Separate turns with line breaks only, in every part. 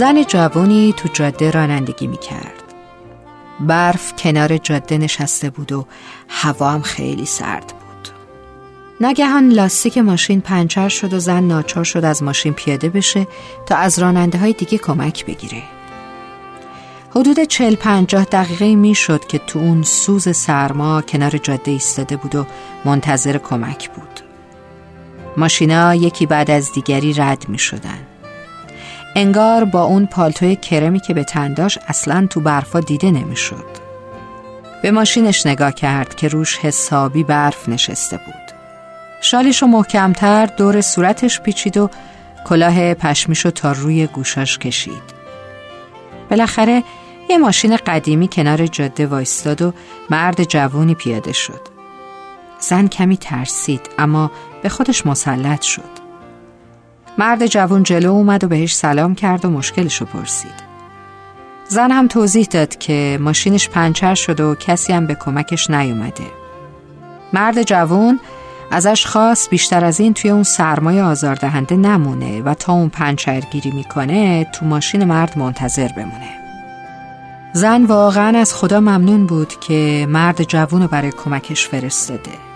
زن جوانی تو جاده رانندگی می کرد. برف کنار جاده نشسته بود و هوا هم خیلی سرد بود. ناگهان لاستیک ماشین پنچر شد و زن ناچار شد از ماشین پیاده بشه تا از راننده های دیگه کمک بگیره. حدود چل پنجاه دقیقه می شد که تو اون سوز سرما کنار جاده ایستاده بود و منتظر کمک بود. ماشینا یکی بعد از دیگری رد می شدن. انگار با اون پالتوی کرمی که به تنداش اصلا تو برفا دیده نمی‌شد. به ماشینش نگاه کرد که روش حسابی برف نشسته بود. شالیشو محکمتر دور صورتش پیچید و کلاه پشمیشو تا روی گوشاش کشید. بالاخره یه ماشین قدیمی کنار جاده وایستاد و مرد جوونی پیاده شد. زن کمی ترسید اما به خودش مسلط شد. مرد جوان جلو اومد و بهش سلام کرد و مشکلشو پرسید. زن هم توضیح داد که ماشینش پنچر شد و کسی هم به کمکش نیومده. مرد جوان ازش خواست بیشتر از این توی اون سرمایه آزاردهنده نمونه و تا اون پنچرگیری می‌کنه تو ماشین مرد منتظر بمونه. زن واقعا از خدا ممنون بود که مرد جوون رو برای کمکش فرستاده.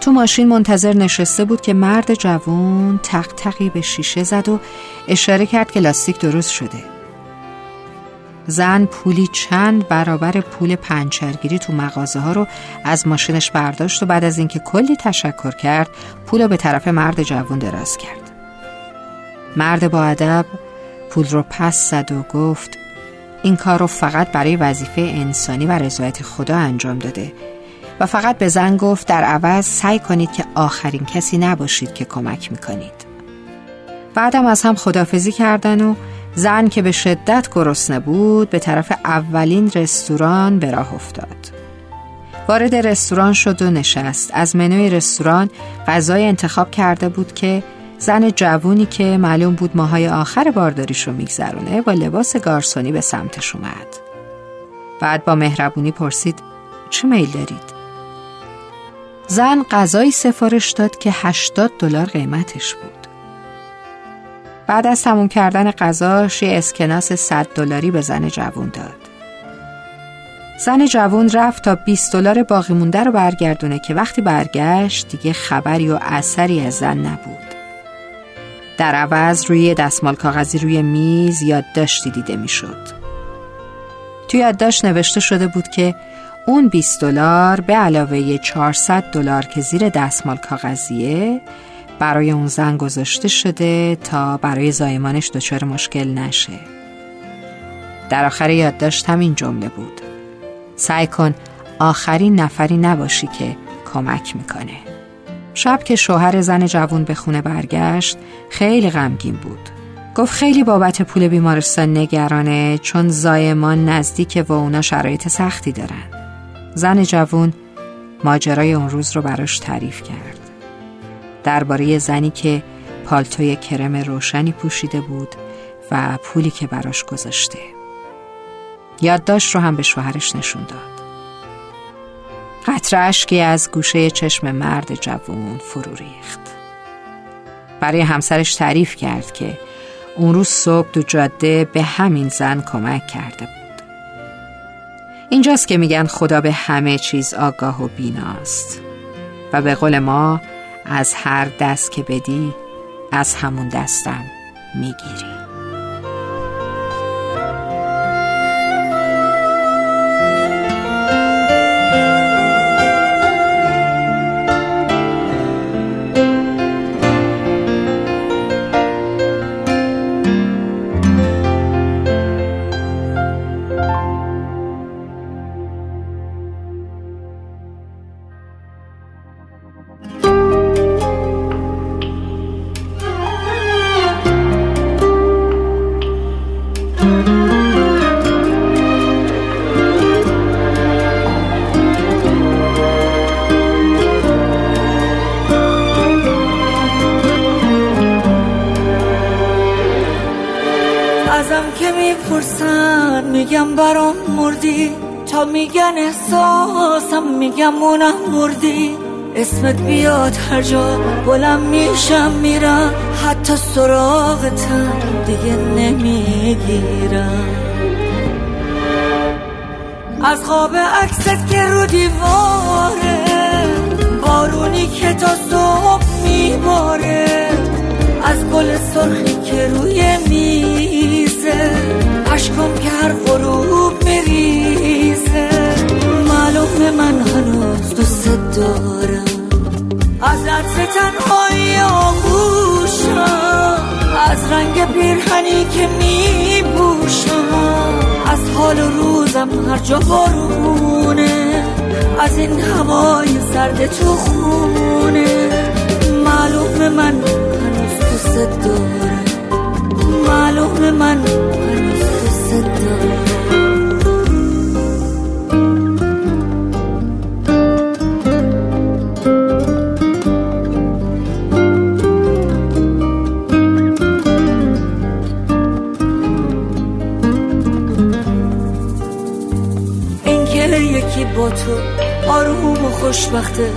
تو ماشین منتظر نشسته بود که مرد جوون تق تقی به شیشه زد و اشاره کرد که لاستیک درست شده. زن پولی چند برابر پول پنچرگیری تو مغازه ها رو از ماشینش برداشت و بعد از اینکه کلی تشکر کرد پول رو به طرف مرد جوون دراز کرد. مرد با ادب پول رو پس زد و گفت این کار رو فقط برای وظیفه انسانی و رضایت خدا انجام داده. و فقط به زن گفت در عوض سعی کنید که آخرین کسی نباشید که کمک می‌کنید. بعدم از هم خدافزی کردن و زن که به شدت گرسنه بود به طرف اولین رستوران به راه افتاد. وارد رستوران شد و نشست. از منوی رستوران غذای انتخاب کرده بود که زن جوونی که معلوم بود ماهای آخر بارداریش رو میگذرونه با لباس گارسونی به سمتش اومد. بعد با مهربونی پرسید چه میل دارید؟ زن غذایی سفارش داد که 80 دلار قیمتش بود. بعد از تموم کردن غذاش یه اسکناس 100 دلاری به زن جوون داد. زن جوون رفت تا 20 دلار باقی مونده رو برگردونه که وقتی برگشت دیگه خبری و اثری از زن نبود. در عوض روی دستمال کاغذی روی میز یادداشتی دیده می‌شد. توی یادداشت نوشته شده بود که اون 20 دلار به علاوه 400 دلار که زیر دستمال کاغذیه برای اون زن گذاشته شده تا برای زایمانش دچار مشکل نشه. در آخر یادداشت همین جمله بود. سعی کن آخرین نفری نباشی که کمک می‌کنه. شب که شوهر زن جوون به خونه برگشت خیلی غمگین بود. گفت خیلی بابت پول بیمارستان نگرانه چون زایمان نزدیک و اونا شرایط سختی دارن. زن جوون ماجرای اون روز رو براش تعریف کرد. درباره زنی که پالتوی کرم روشنی پوشیده بود و پولی که براش گذاشته. یادداشت رو هم به شوهرش نشون داد. قطر اشکی از گوشه چشم مرد جوون فرو ریخت. برای همسرش تعریف کرد که اون روز صبح دو جاده به همین زن کمک کرده بود. اینجاست که میگن خدا به همه چیز آگاه و بیناست. و به قول ما از هر دست که بدی از همون دستم می‌گیری.
میگن احساسم میگم مونم مردی. اسمت بیاد هر جا بلم میشم میرم. حتی سراغتم دیگه نمی‌گیرم. از خواب عکست که رو دیواره بارونی که تا صبح میباره. از گل سرخی که روی میزه عشقم که هر از عطر تنهایی آغوشم از رنگ پیرهنی که میبوشم از حال و روزم هر جا بارونه از این هوای سرد تو خونه. معلوم با تو آروم و خوشبخته.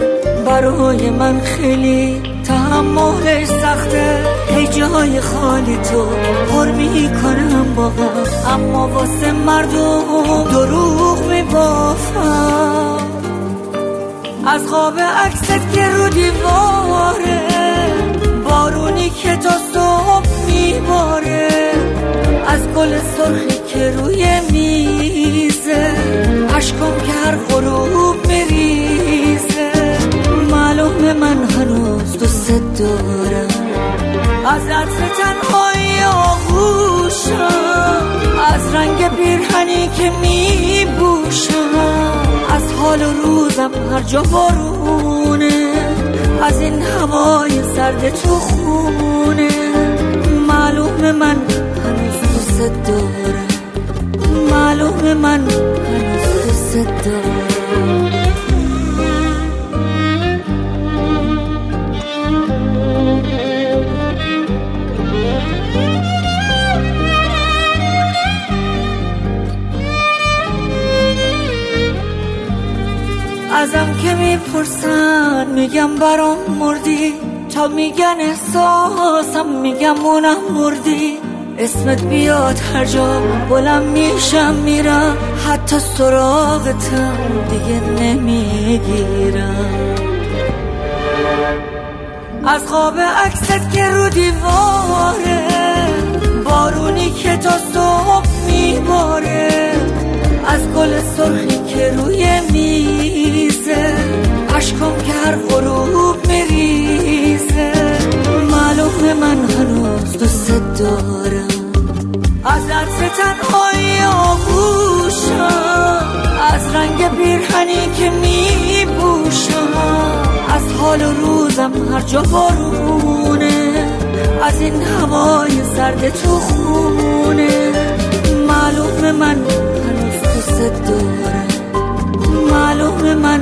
برای من خیلی تحملش سخته. هی جای خالی تو پر می کنم باهم اما واسه مردم دروغ می بافم از خواب عکست که رو دیواره بارونی که تا صبح میباره. از گل سرخی که روی میزه. عشقم که هر غروب میریزه معلوم من هنوز دوست دارم. از عطر تنهایی آغوشم. از رنگ پیرهنی که میبوشم از حال و روزم هر جا بارونه از این هوای سرد تو خونه. معلوم من هنوز دوست دارم. معلوم من هنوز ازم که می‌پرسن میگم برام مردی. تا میگن احساسم میگم مونم مردی. اسمت بیاد هر جا بلم میشم میرم. حتی سراغتم دیگه نمی‌گیرم. از خواب عکست که رو دیواره بارونی که تا صبح میباره. از گل سرخی که روی میزه عشقم که هر غروب میریزه. دارم. از عطر تنهایی آغوشم. از رنگ پیرهنی که میبوشم از حال و روزم هر جا بارونه. از این هوای سرد تو خونه. معلوم من هنوز دوست دارم. معلوم من